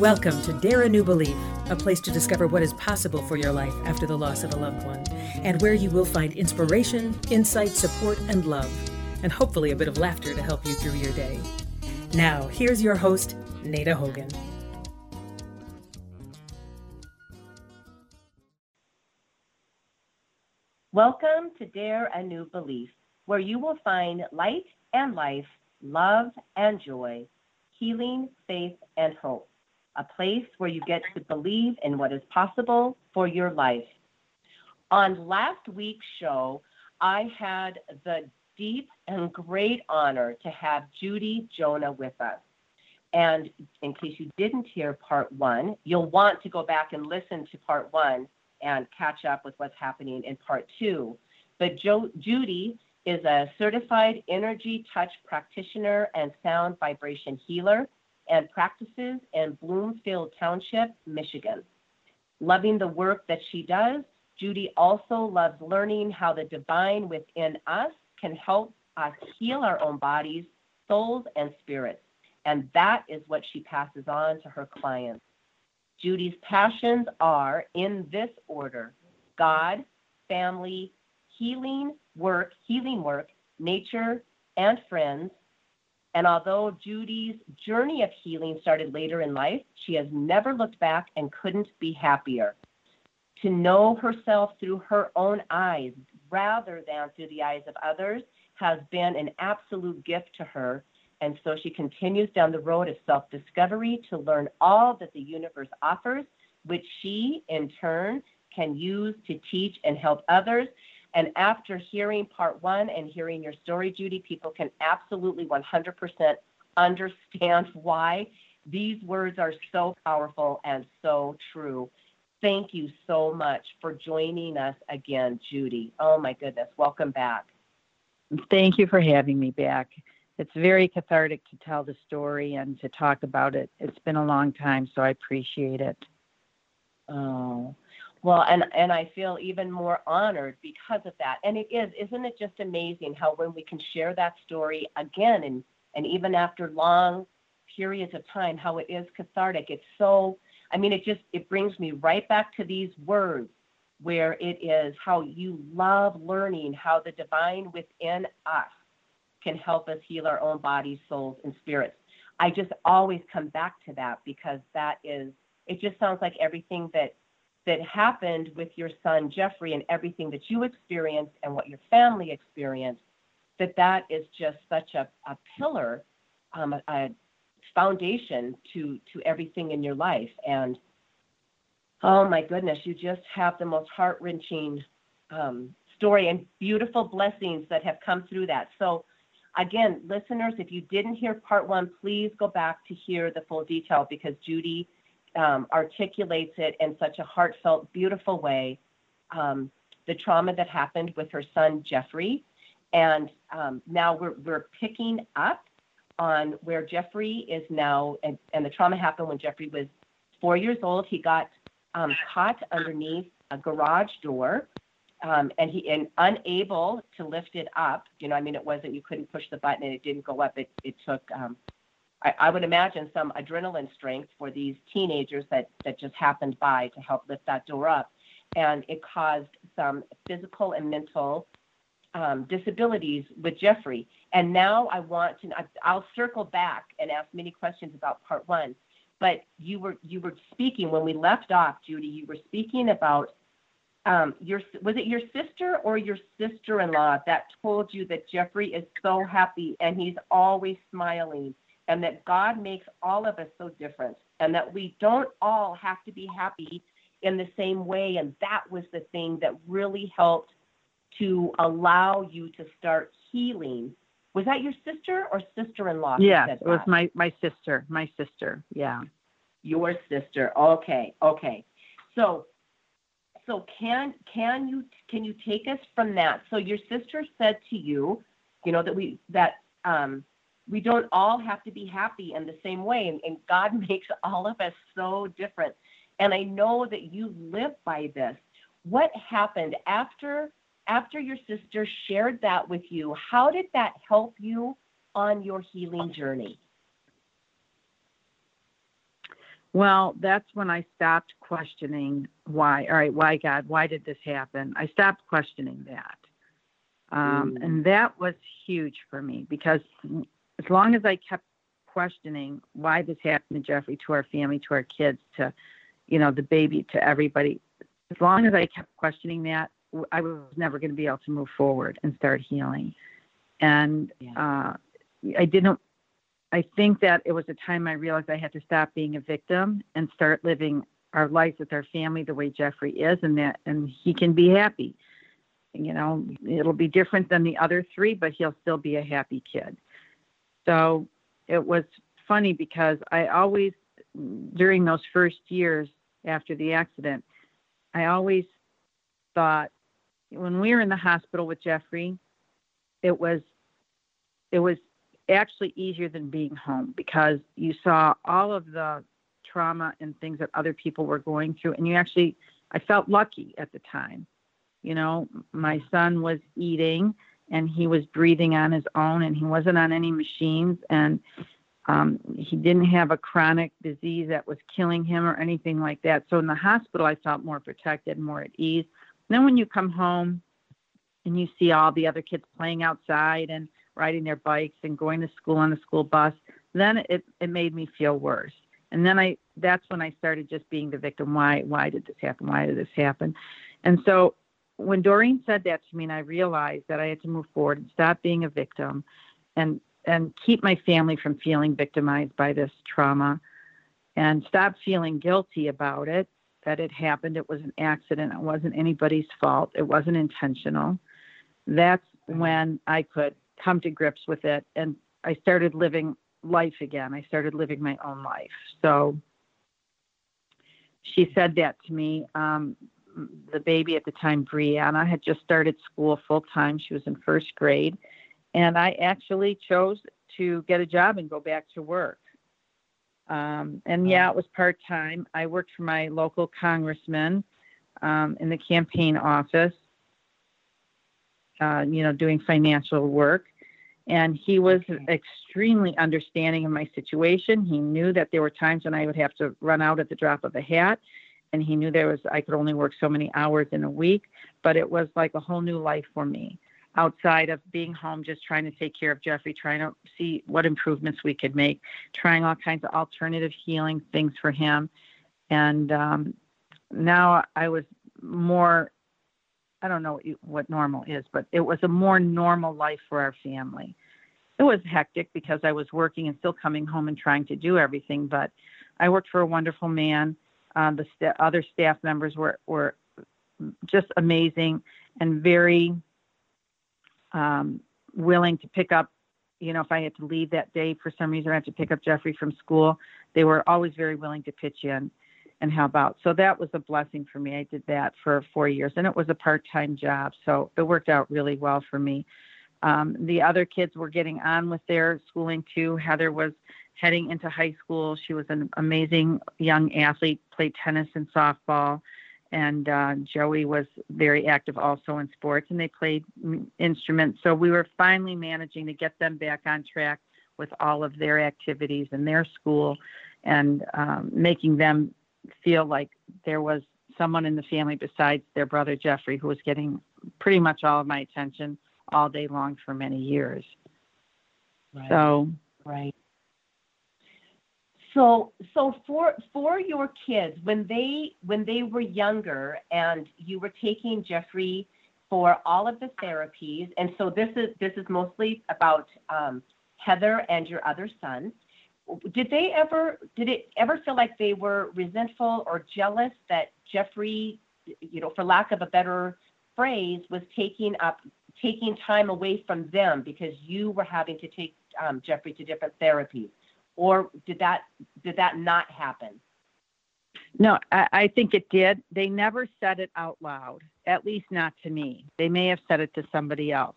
Welcome to Dare a New Belief, a place to discover what is possible for your life after the loss of a loved one, and where you will find inspiration, insight, support, and love, and hopefully a bit of laughter to help you through your day. Now, here's your host, Nada Hogan. Welcome to Dare a New Belief, where you will find light and life, love and joy, healing, faith, and hope a place where you get to believe in what is possible for your life. On last week's show, I had the deep and great honor to have Judy Jonna with us. And in case you didn't hear part one, you'll want to go back and listen to part one and catch up with what's happening in part two. But jo- Judy is a certified energy touch practitioner and sound vibration healer and practices in Bloomfield Township, Michigan. Loving the work that she does, Judy also loves learning how the divine within us can help us heal our own bodies, souls, and spirits. And that is what she passes on to her clients. Judy's passions are in this order God, family, healing work, healing work, nature, and friends, and although Judy's journey of healing started later in life, she has never looked back and couldn't be happier. To know herself through her own eyes rather than through the eyes of others has been an absolute gift to her. And so she continues down the road of self discovery to learn all that the universe offers, which she, in turn, can use to teach and help others. And after hearing part one and hearing your story, Judy, people can absolutely 100% understand why these words are so powerful and so true. Thank you so much for joining us again, Judy. Oh my goodness, welcome back. Thank you for having me back. It's very cathartic to tell the story and to talk about it. It's been a long time, so I appreciate it. Oh, well, and and I feel even more honored because of that. And it is, isn't it just amazing how when we can share that story again and and even after long periods of time, how it is cathartic. It's so I mean, it just it brings me right back to these words where it is how you love learning how the divine within us can help us heal our own bodies, souls, and spirits. I just always come back to that because that is it just sounds like everything that that happened with your son Jeffrey and everything that you experienced and what your family experienced, that that is just such a, a pillar, um, a, a foundation to to everything in your life. And oh my goodness, you just have the most heart wrenching um, story and beautiful blessings that have come through that. So again, listeners, if you didn't hear part one, please go back to hear the full detail because Judy um, articulates it in such a heartfelt, beautiful way. Um, the trauma that happened with her son Jeffrey, and um, now we're we're picking up on where Jeffrey is now, and, and the trauma happened when Jeffrey was four years old. He got um, caught underneath a garage door. Um, and he and unable to lift it up. You know, I mean, it wasn't you couldn't push the button and it didn't go up. It it took um, I, I would imagine some adrenaline strength for these teenagers that, that just happened by to help lift that door up. And it caused some physical and mental um, disabilities with Jeffrey. And now I want to, I'll circle back and ask many questions about part one. But you were you were speaking when we left off, Judy. You were speaking about um, your was it your sister or your sister-in-law that told you that Jeffrey is so happy and he's always smiling and that God makes all of us so different and that we don't all have to be happy in the same way. And that was the thing that really helped to allow you to start healing. Was that your sister or sister-in-law? Yes, it was my my sister. My sister. Yeah. Your sister. Okay. Okay. So so can can you can you take us from that? So your sister said to you, you know that we that um we don't all have to be happy in the same way. And, and God makes all of us so different. And I know that you live by this. What happened after after your sister shared that with you? How did that help you on your healing journey? Well, that's when I stopped questioning why. All right, why God? Why did this happen? I stopped questioning that. Um, mm. And that was huge for me because as long as I kept questioning why this happened to Jeffrey, to our family, to our kids, to, you know, the baby, to everybody, as long as I kept questioning that, I was never going to be able to move forward and start healing. And uh, I didn't, I think that it was a time I realized I had to stop being a victim and start living our life with our family the way Jeffrey is, and that, and he can be happy. You know, it'll be different than the other three, but he'll still be a happy kid. So it was funny because I always, during those first years after the accident, I always thought when we were in the hospital with Jeffrey, it was it was actually easier than being home because you saw all of the trauma and things that other people were going through and you actually I felt lucky at the time. You know, my son was eating and he was breathing on his own and he wasn't on any machines and um, he didn't have a chronic disease that was killing him or anything like that. So in the hospital, I felt more protected, more at ease. And then when you come home and you see all the other kids playing outside and riding their bikes and going to school on the school bus, then it, it made me feel worse. And then I that's when I started just being the victim. Why why did this happen? Why did this happen? And so when Doreen said that to me, and I realized that I had to move forward and stop being a victim, and and keep my family from feeling victimized by this trauma, and stop feeling guilty about it that it happened. It was an accident. It wasn't anybody's fault. It wasn't intentional. That's when I could come to grips with it, and I started living life again. I started living my own life. So she said that to me. Um, the baby at the time, Brianna, had just started school full time. She was in first grade. And I actually chose to get a job and go back to work. Um, and yeah, it was part time. I worked for my local congressman um, in the campaign office, uh, you know, doing financial work. And he was okay. extremely understanding of my situation. He knew that there were times when I would have to run out at the drop of a hat and he knew there was I could only work so many hours in a week, but it was like a whole new life for me outside of being home just trying to take care of Jeffrey, trying to see what improvements we could make, trying all kinds of alternative healing things for him. And um, now I was more I don't know what normal is, but it was a more normal life for our family. It was hectic because I was working and still coming home and trying to do everything, but I worked for a wonderful man um, the st- other staff members were, were just amazing and very um, willing to pick up. You know, if I had to leave that day for some reason, I had to pick up Jeffrey from school. They were always very willing to pitch in and help out. So that was a blessing for me. I did that for four years, and it was a part-time job, so it worked out really well for me. Um, the other kids were getting on with their schooling too. Heather was heading into high school. She was an amazing young athlete, played tennis and softball. And uh, Joey was very active also in sports, and they played instruments. So we were finally managing to get them back on track with all of their activities in their school and um, making them feel like there was someone in the family besides their brother Jeffrey who was getting pretty much all of my attention all day long for many years. Right. So, right. So, so for for your kids, when they when they were younger, and you were taking Jeffrey for all of the therapies, and so this is this is mostly about um, Heather and your other son. Did they ever did it ever feel like they were resentful or jealous that Jeffrey, you know, for lack of a better phrase, was taking up taking time away from them because you were having to take um, Jeffrey to different therapies? or did that did that not happen? No, I, I think it did. They never said it out loud, at least not to me. They may have said it to somebody else.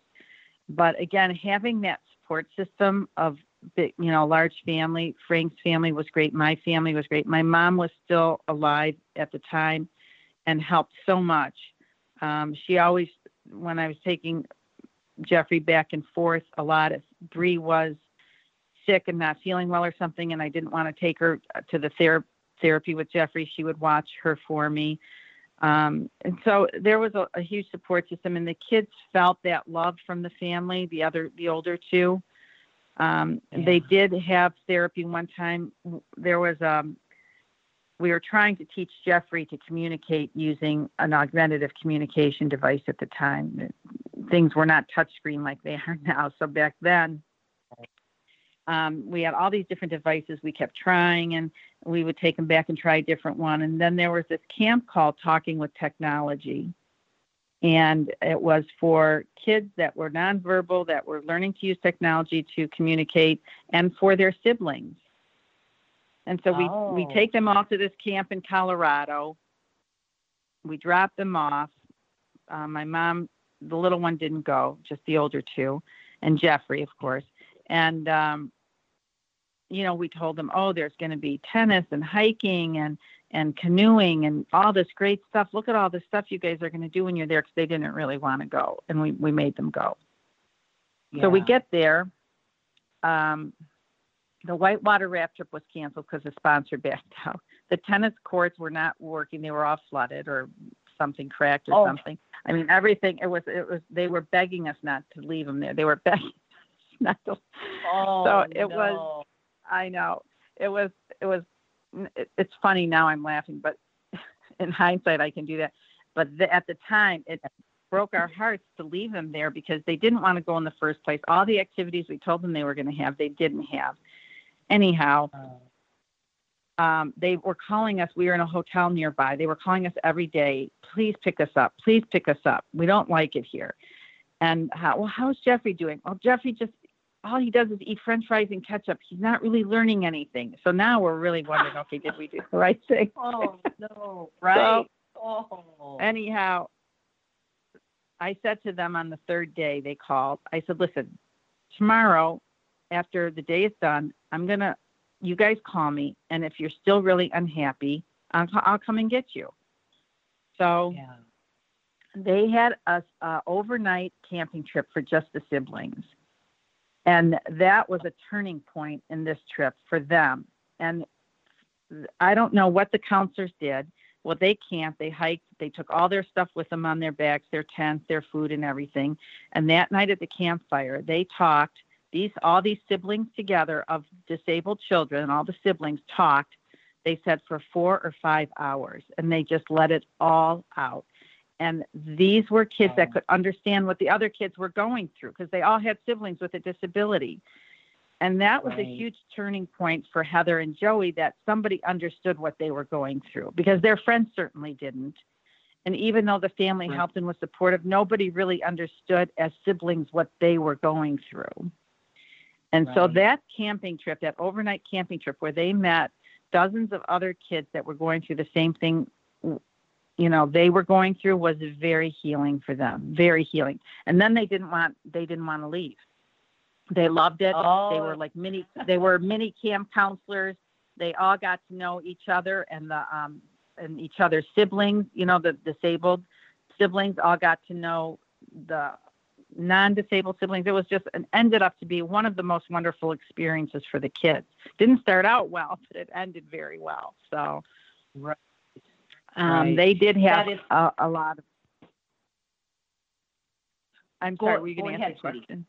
But again, having that support system of you know, large family, Frank's family was great. My family was great. My mom was still alive at the time and helped so much. Um, she always, when I was taking Jeffrey back and forth a lot, if Bree was sick and not feeling well or something, and I didn't want to take her to the ther- therapy with Jeffrey, she would watch her for me. Um, and so there was a, a, huge support system, and the kids felt that love from the family. The other, the older two, um, yeah. they did have therapy one time. There was um, we were trying to teach Jeffrey to communicate using an augmentative communication device at the time. Things were not touchscreen like they are now. So back then, um, we had all these different devices we kept trying and we would take them back and try a different one and then there was this camp called talking with technology and it was for kids that were nonverbal that were learning to use technology to communicate and for their siblings and so we oh. we take them off to this camp in colorado we drop them off uh, my mom the little one didn't go just the older two and jeffrey of course and um, you know, we told them, oh, there's going to be tennis and hiking and and canoeing and all this great stuff. Look at all the stuff you guys are going to do when you're there because they didn't really want to go, and we we made them go. Yeah. So we get there. Um, the whitewater raft trip was canceled because the sponsor backed out. The tennis courts were not working; they were all flooded or something cracked or oh. something. I mean, everything. It was it was. They were begging us not to leave them there. They were begging not to. Oh, so it no. was I know it was it was it's funny now I'm laughing, but in hindsight I can do that. But the, at the time it broke our hearts to leave them there because they didn't want to go in the first place. All the activities we told them they were going to have, they didn't have. Anyhow, um, they were calling us. We were in a hotel nearby. They were calling us every day. Please pick us up. Please pick us up. We don't like it here. And how, well, how's Jeffrey doing? Well, Jeffrey just all he does is eat french fries and ketchup. He's not really learning anything. So now we're really wondering, okay, did we do the right thing? Oh, no, right. So, oh. Anyhow, I said to them on the third day they called, I said, listen, tomorrow after the day is done, I'm going to, you guys call me. And if you're still really unhappy, I'll, I'll come and get you. So yeah. they had a, a uh, overnight camping trip for just the siblings and that was a turning point in this trip for them. And I don't know what the counselors did. Well, they camped, they hiked, they took all their stuff with them on their backs, their tents, their food, and everything. And that night at the campfire, they talked. These all these siblings together of disabled children, all the siblings talked. They said for four or five hours, and they just let it all out and these were kids that could understand what the other kids were going through because they all had siblings with a disability and that was right. a huge turning point for heather and joey that somebody understood what they were going through because their friends certainly didn't and even though the family right. helped and was supportive nobody really understood as siblings what they were going through and right. so that camping trip that overnight camping trip where they met dozens of other kids that were going through the same thing you know they were going through was very healing for them very healing and then they didn't want they didn't want to leave they loved it oh. they were like mini they were mini camp counselors they all got to know each other and the um and each other's siblings you know the disabled siblings all got to know the non-disabled siblings it was just an ended up to be one of the most wonderful experiences for the kids didn't start out well but it ended very well so right um, right. They did have is, a, a, lot of. I'm go, sorry. Were you going to answer the question?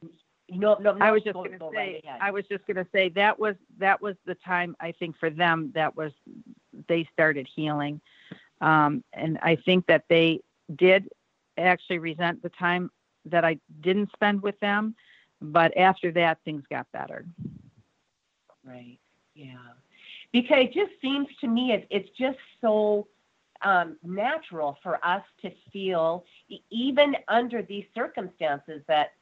No, no, no. I was just going to say. Right I was just going to say that was that was the time I think for them that was they started healing, um, and I think that they did actually resent the time that I didn't spend with them, but after that things got better. Right. Yeah. Because it just seems to me it, it's just so um, natural for us to feel, even under these circumstances, that,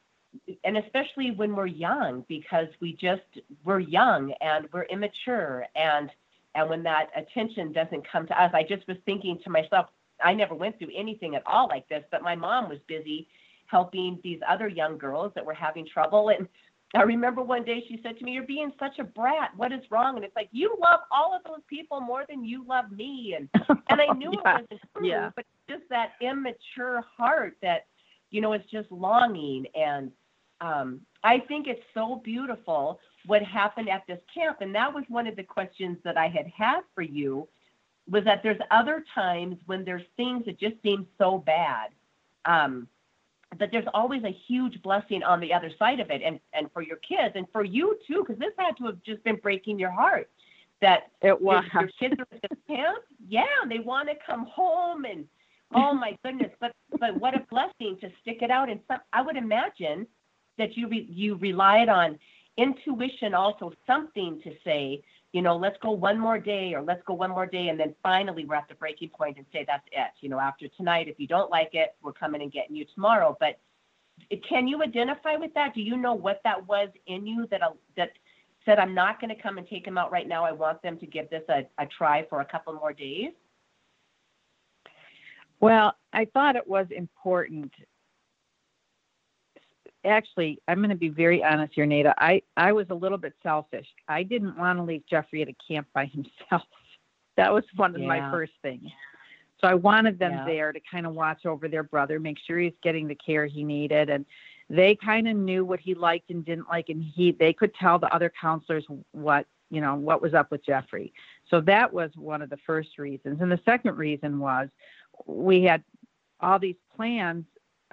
and especially when we're young, because we just we're young and we're immature, and and when that attention doesn't come to us, I just was thinking to myself, I never went through anything at all like this, but my mom was busy helping these other young girls that were having trouble and I remember one day she said to me, You're being such a brat. What is wrong? And it's like, You love all of those people more than you love me. And and I knew yeah. it wasn't true, yeah. but just that immature heart that, you know, is just longing. And um, I think it's so beautiful what happened at this camp. And that was one of the questions that I had had for you was that there's other times when there's things that just seem so bad. Um, but there's always a huge blessing on the other side of it and and for your kids and for you too because this had to have just been breaking your heart that it was. your, your kids are at the camp yeah they want to come home and oh my goodness but but what a blessing to stick it out and some i would imagine that you re, you relied on intuition also something to say you know let's go one more day or let's go one more day and then finally we're at the breaking point and say that's it. You know after tonight if you don't like it we're coming and getting you tomorrow. But can you identify with that? Do you know what that was in you that uh, that said i'm not going to come and take them out right now. I want them to give this a, a try for a couple more days well i thought it was important actually, I'm going to be very honest here, Nada. I, I was a little bit selfish. I didn't want to leave Jeffrey at a camp by himself. That was one of yeah. my first things. So I wanted them yeah. there to kind of watch over their brother, make sure he's getting the care he needed. And they kind of knew what he liked and didn't like. And he, they could tell the other counselors what, you know, what was up with Jeffrey. So that was one of the first reasons. And the second reason was we had all these plans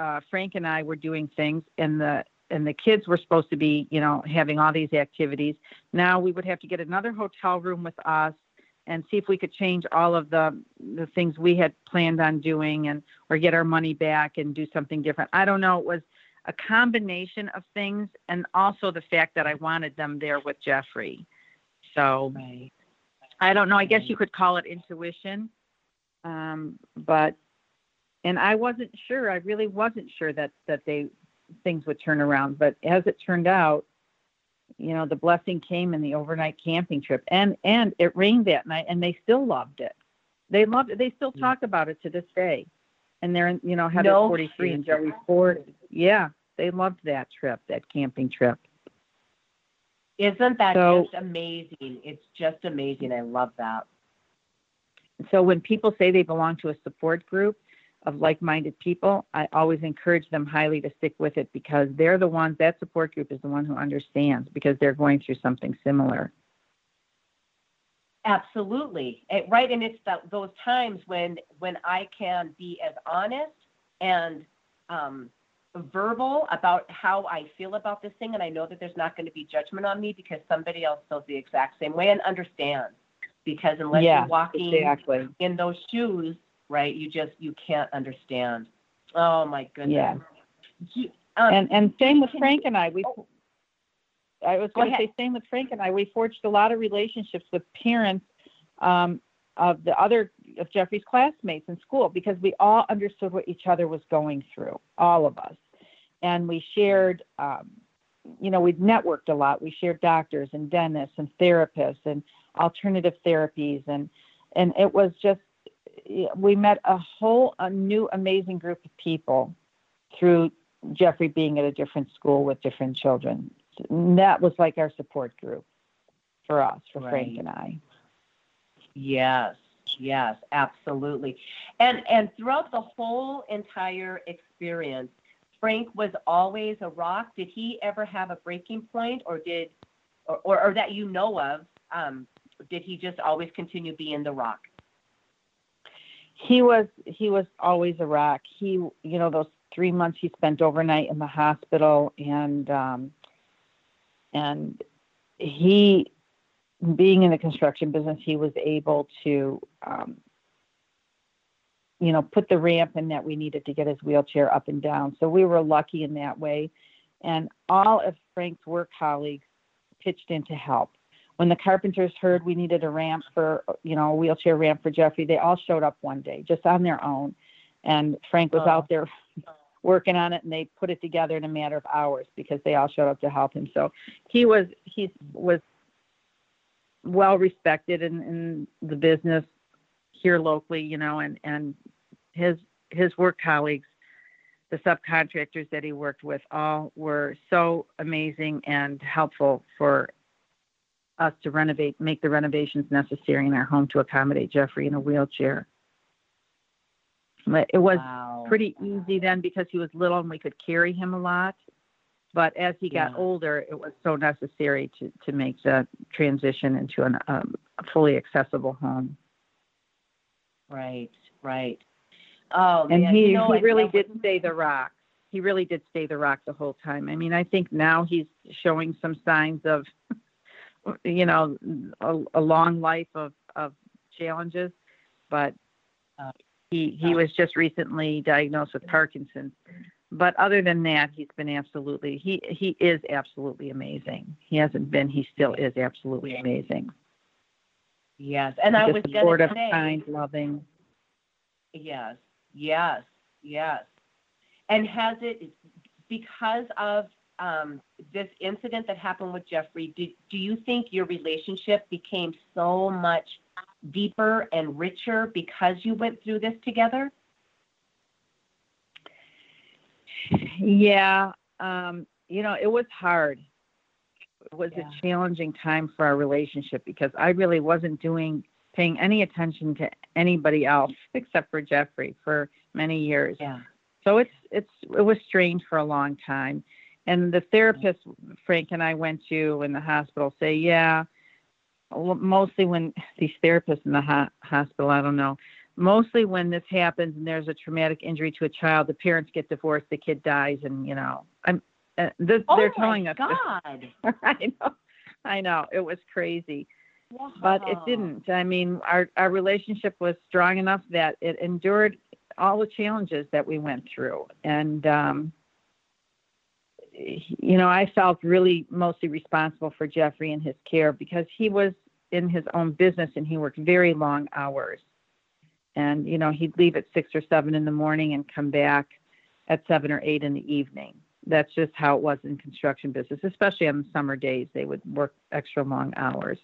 uh, Frank and I were doing things, and the and the kids were supposed to be, you know, having all these activities. Now we would have to get another hotel room with us and see if we could change all of the the things we had planned on doing and or get our money back and do something different. I don't know. It was a combination of things and also the fact that I wanted them there with Jeffrey. So right. I don't know. I guess you could call it intuition. Um, but and I wasn't sure. I really wasn't sure that that they things would turn around. But as it turned out, you know, the blessing came in the overnight camping trip, and and it rained that night, and they still loved it. They loved it. They still mm. talk about it to this day, and they're you know Heather no. 43 and Joey Ford. Yeah, they loved that trip, that camping trip. Isn't that so, just amazing? It's just amazing. I love that. So when people say they belong to a support group, of like-minded people, I always encourage them highly to stick with it because they're the ones that support group is the one who understands because they're going through something similar. Absolutely, it, right, and it's that, those times when when I can be as honest and um, verbal about how I feel about this thing, and I know that there's not going to be judgment on me because somebody else feels the exact same way and understands. Because unless yeah, you're walking exactly. in those shoes, right? You just you can't understand. Oh my goodness. Yeah. You, um, and and same with Frank and I. We oh. I was going to say same with Frank and I. We forged a lot of relationships with parents um, of the other of Jeffrey's classmates in school because we all understood what each other was going through, all of us, and we shared. Um, you know, we've networked a lot. We shared doctors and dentists and therapists and alternative therapies, and and it was just we met a whole a new amazing group of people through Jeffrey being at a different school with different children. And that was like our support group for us, for right. Frank and I. Yes, yes, absolutely. And and throughout the whole entire experience, Frank was always a rock. Did he ever have a breaking point, or did, or or, or that you know of, um, did he just always continue being the rock? He was he was always a rock. He you know those three months he spent overnight in the hospital and um, and he being in the construction business he was able to um, you know put the ramp in that we needed to get his wheelchair up and down. So we were lucky in that way. And all of Frank's work colleagues pitched in to help when the carpenters heard we needed a ramp for, you know, a wheelchair ramp for Jeffrey, they all showed up one day just on their own. And Frank was oh. out there working on it and they put it together in a matter of hours because they all showed up to help him. So he was, he was well respected in, in the business here locally, you know, and, and his, his work colleagues the subcontractors that he worked with all were so amazing and helpful for us to renovate, make the renovations necessary in our home to accommodate Jeffrey in a wheelchair. But it was wow. pretty easy then because he was little and we could carry him a lot. But as he got yeah. older, it was so necessary to, to make the transition into an, um, a fully accessible home. Right, right. Oh, and man. he you know, he really did stay the rock. He really did stay the rock the whole time. I mean, I think now he's showing some signs of, you know, a, a long life of of challenges, but Uh, he he was just recently diagnosed with Parkinson's. But other than that, he's been absolutely he he is absolutely amazing. He hasn't been. He still is absolutely amazing. Yes, and I was going to say, kind, loving. yes, yes, yes. And has it, because of um, this incident that happened with Jeffrey, do, do you think your relationship became so much deeper and richer because you went through this together? Yeah, um, you know, it was hard. It was Yeah. a challenging time for our relationship because I really wasn't doing paying any attention to anybody else except for Jeffrey for many years. Yeah. So it's it's it was strange for a long time. And the therapist Frank and I went to in the hospital say, yeah, mostly when these therapists in the ho- hospital, I don't know, mostly when this happens and there's a traumatic injury to a child, the parents get divorced, the kid dies, and you know, I'm uh, th- Oh they're my telling us. God. I know, I know, it was crazy, Wow. but it didn't. I mean, our our relationship was strong enough that it endured all the challenges that we went through, and um, you know, I felt really mostly responsible for Jeffrey and his care because he was in his own business and he worked very long hours. And, you know, he'd leave at six or seven in the morning and come back at seven or eight in the evening. That's just how it was in construction business, especially on the summer days. They would work extra long hours.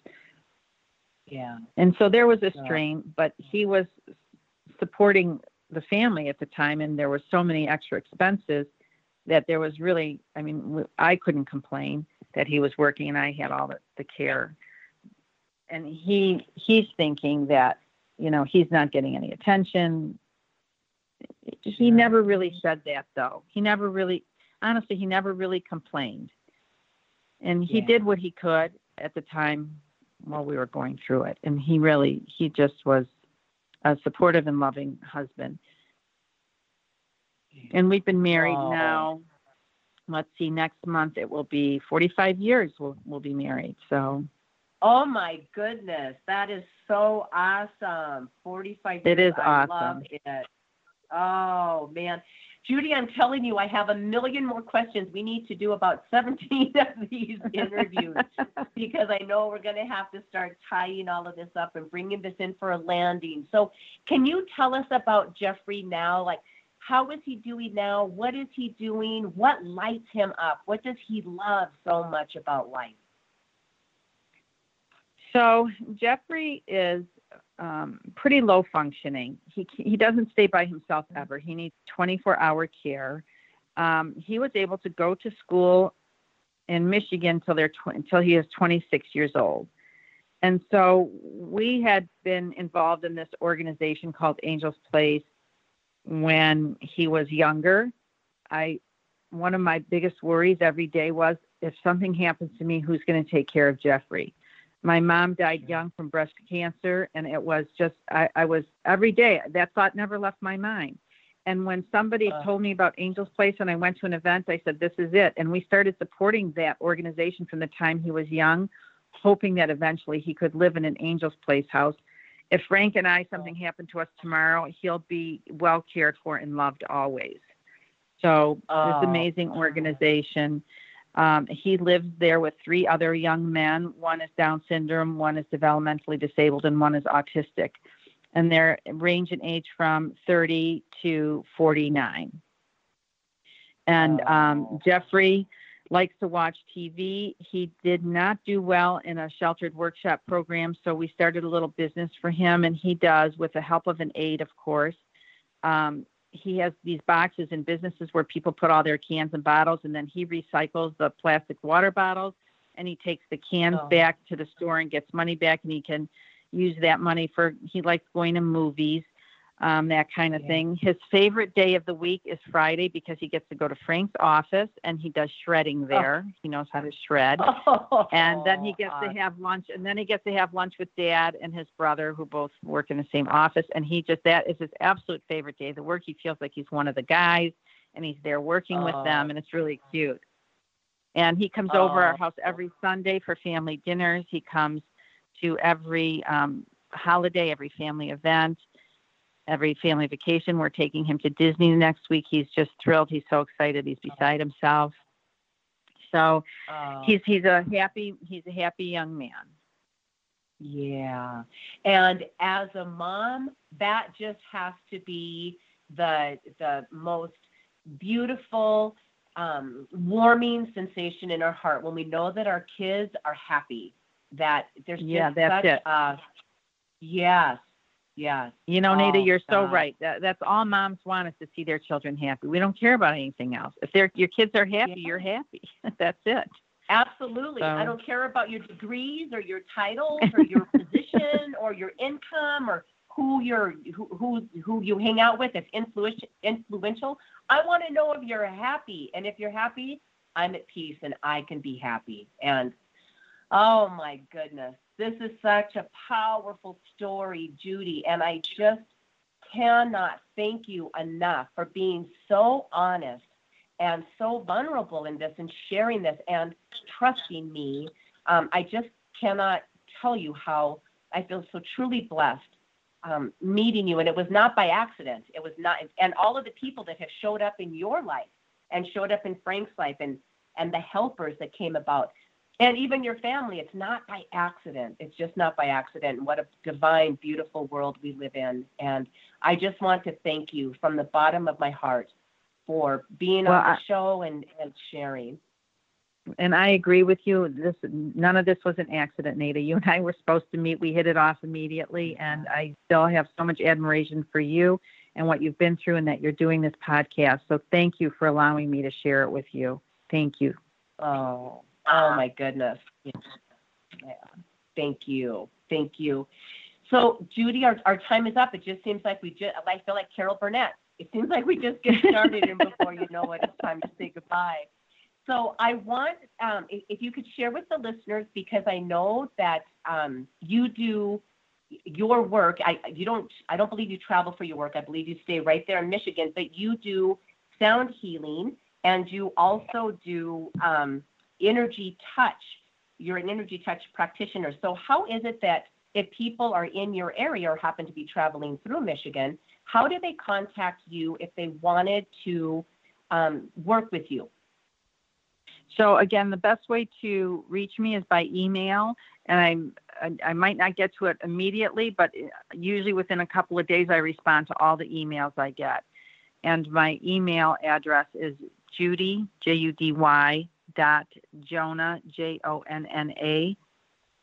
Yeah. And so there was a Yeah. strain, but he was supporting the family at the time, and there were so many extra expenses that there was really, I mean, I couldn't complain that he was working and I had all the, the care. And he he's thinking that, you know, he's not getting any attention. He never really said that though. He never really, honestly, he never really complained. And he Yeah. did what he could at the time while we were going through it. And he really, he just was a supportive and loving husband. And we've been married Oh. now. Let's see, next month it will be 45 years we'll, we'll be married. So Oh my goodness, that is so awesome. 45 It years. is I awesome. love it. Oh man. Judy, I'm telling you, I have a million more questions. We need to do about 17 of these interviews because I know we're going to have to start tying all of this up and bringing this in for a landing. So, can you tell us about Jeffrey now? Like, how is he doing now? What is he doing? What lights him up? What does he love so much about life? So Jeffrey is um, pretty low functioning. He he doesn't stay by himself ever. He needs 24 hour care. Um, he was able to go to school in Michigan till they're tw- until he is 26 years old. And so we had been involved in this organization called Angels Place when he was younger. I one of my biggest worries every day was if something happens to me, who's going to take care of Jeffrey? My mom died young from breast cancer, and it was just, I, I was every day, that thought never left my mind. And when somebody Uh. told me about Angels Place and I went to an event, I said, This is it. And we started supporting that organization from the time he was young, hoping that eventually he could live in an Angels Place house. If Frank and I, something happened to us tomorrow, he'll be well cared for and loved always. So, Oh. this amazing organization. Um, he lives there with three other young men. One is Down syndrome, one is developmentally disabled, and one is autistic. And they're range in age from 30 to 49. And um, Oh. Jeffrey likes to watch TV. He did not do well in a sheltered workshop program, so we started a little business for him, and he does with the help of an aide, of course. Um, he has these boxes in businesses where people put all their cans and bottles, and then he recycles the plastic water bottles, and he takes the cans Oh. back to the store and gets money back, and he can use that money for. He likes going to movies. Um, that kind of Yeah. thing. His favorite day of the week is Friday because he gets to go to Frank's office and he does shredding there. He knows how to shred. Oh, And then he gets uh, to have lunch, and then he gets to have lunch with dad and his brother, who both work in the same office. And he just that is his absolute favorite day of the work. He feels like he's one of the guys, and he's there working with Oh. them, and it's really cute. And he comes over our Oh. house every Sunday for family dinners. He comes to every um, holiday, every family event, every family vacation. We're taking him to Disney next week. He's just thrilled. He's so excited. He's beside himself. So oh. he's he's a happy he's a happy young man. Yeah. And as a mom, that just has to be the the most beautiful, um, warming sensation in our heart when we know that our kids are happy. That there's just Yeah, that's such it. a yes, yes. You know, Oh, you're so right. That, that's all moms want is to see their children happy. We don't care about anything else. If they're, your kids are happy, Yeah. you're happy. that's it. Absolutely. I don't care about your degrees or your titles or your position or your income or who you're who who, who you hang out with. If influential, influential, I want to know if you're happy. And if you're happy, I'm at peace and I can be happy. And oh my goodness, this is such a powerful story, Judy. And I just cannot thank you enough for being so honest and so vulnerable in this and sharing this and trusting me. Um, I just cannot tell you how I feel so truly blessed um, meeting you. And it was not by accident. It was not, and all of the people that have showed up in your life and showed up in Frank's life and, and the helpers that came about. And even your family, it's not by accident. It's just not by accident. What a divine, beautiful world we live in. And I just want to thank you from the bottom of my heart for being Well, on the I- show and, and sharing. And I agree with you. This none of this was an accident, Nada. You and I were supposed to meet. We hit it off immediately, and I still have so much admiration for you and what you've been through, and that you're doing this podcast. So thank you for allowing me to share it with you. Thank you. Oh, oh my goodness. Yeah. Thank you. Thank you. So, Judy, our, our time is up. It just seems like we just, I feel like Carol Burnett. It seems like we just get started, and before you know it, it's time to say goodbye. So, I want, um, if, if you could share with the listeners, because I know that um, you do your work. I, you don't, I don't believe you travel for your work. I believe you stay right there in Michigan, but you do sound healing and you also do um, energy touch. You're an energy touch practitioner. So, how is it that if people are in your area or happen to be traveling through Michigan, how do they contact you if they wanted to um, work with you? So again, the best way to reach me is by email, and I'm I, I might not get to it immediately, but uh, usually within a couple of days, I respond to all the emails I get. And my email address is Judy J U D Y dot Jonna J O N N A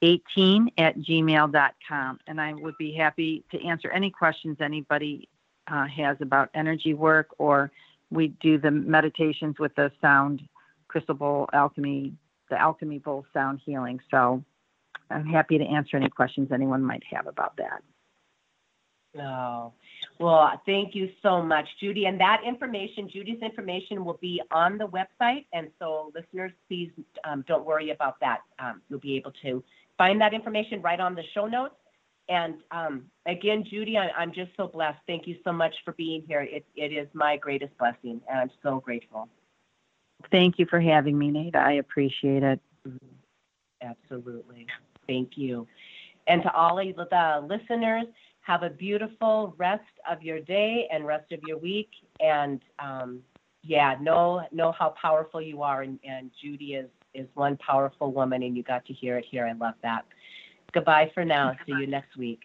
18 at gmail.com. And I would be happy to answer any questions anybody uh, has about energy work, or we do the meditations with the sound crystal bowl alchemy, the alchemy bowl sound healing. So I'm happy to answer any questions anyone might have about that. Oh, well, thank you so much, Judy. And that information, Judy's information, will be on the website. And so, listeners, please um, don't worry about that. Um, you'll be able to find that information right on the show notes. And um, again, Judy, I, I'm just so blessed. Thank you so much for being here. It, it is my greatest blessing, and I'm so grateful. Thank you for having me, Nate. I appreciate it. Absolutely. Thank you. And to all of the listeners, have a beautiful rest of your day and rest of your week. And um, yeah, know know how powerful you are. And, and Judy is is one powerful woman, and you got to hear it here. I love that. Goodbye for now. See you next week.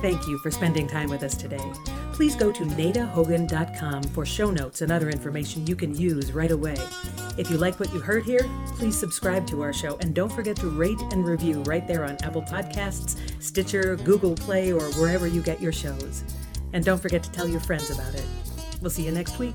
Thank you for spending time with us today. Please go to nadahogan.com for show notes and other information you can use right away. If you like what you heard here, please subscribe to our show and don't forget to rate and review right there on Apple Podcasts, Stitcher, Google Play, or wherever you get your shows. And don't forget to tell your friends about it. We'll see you next week.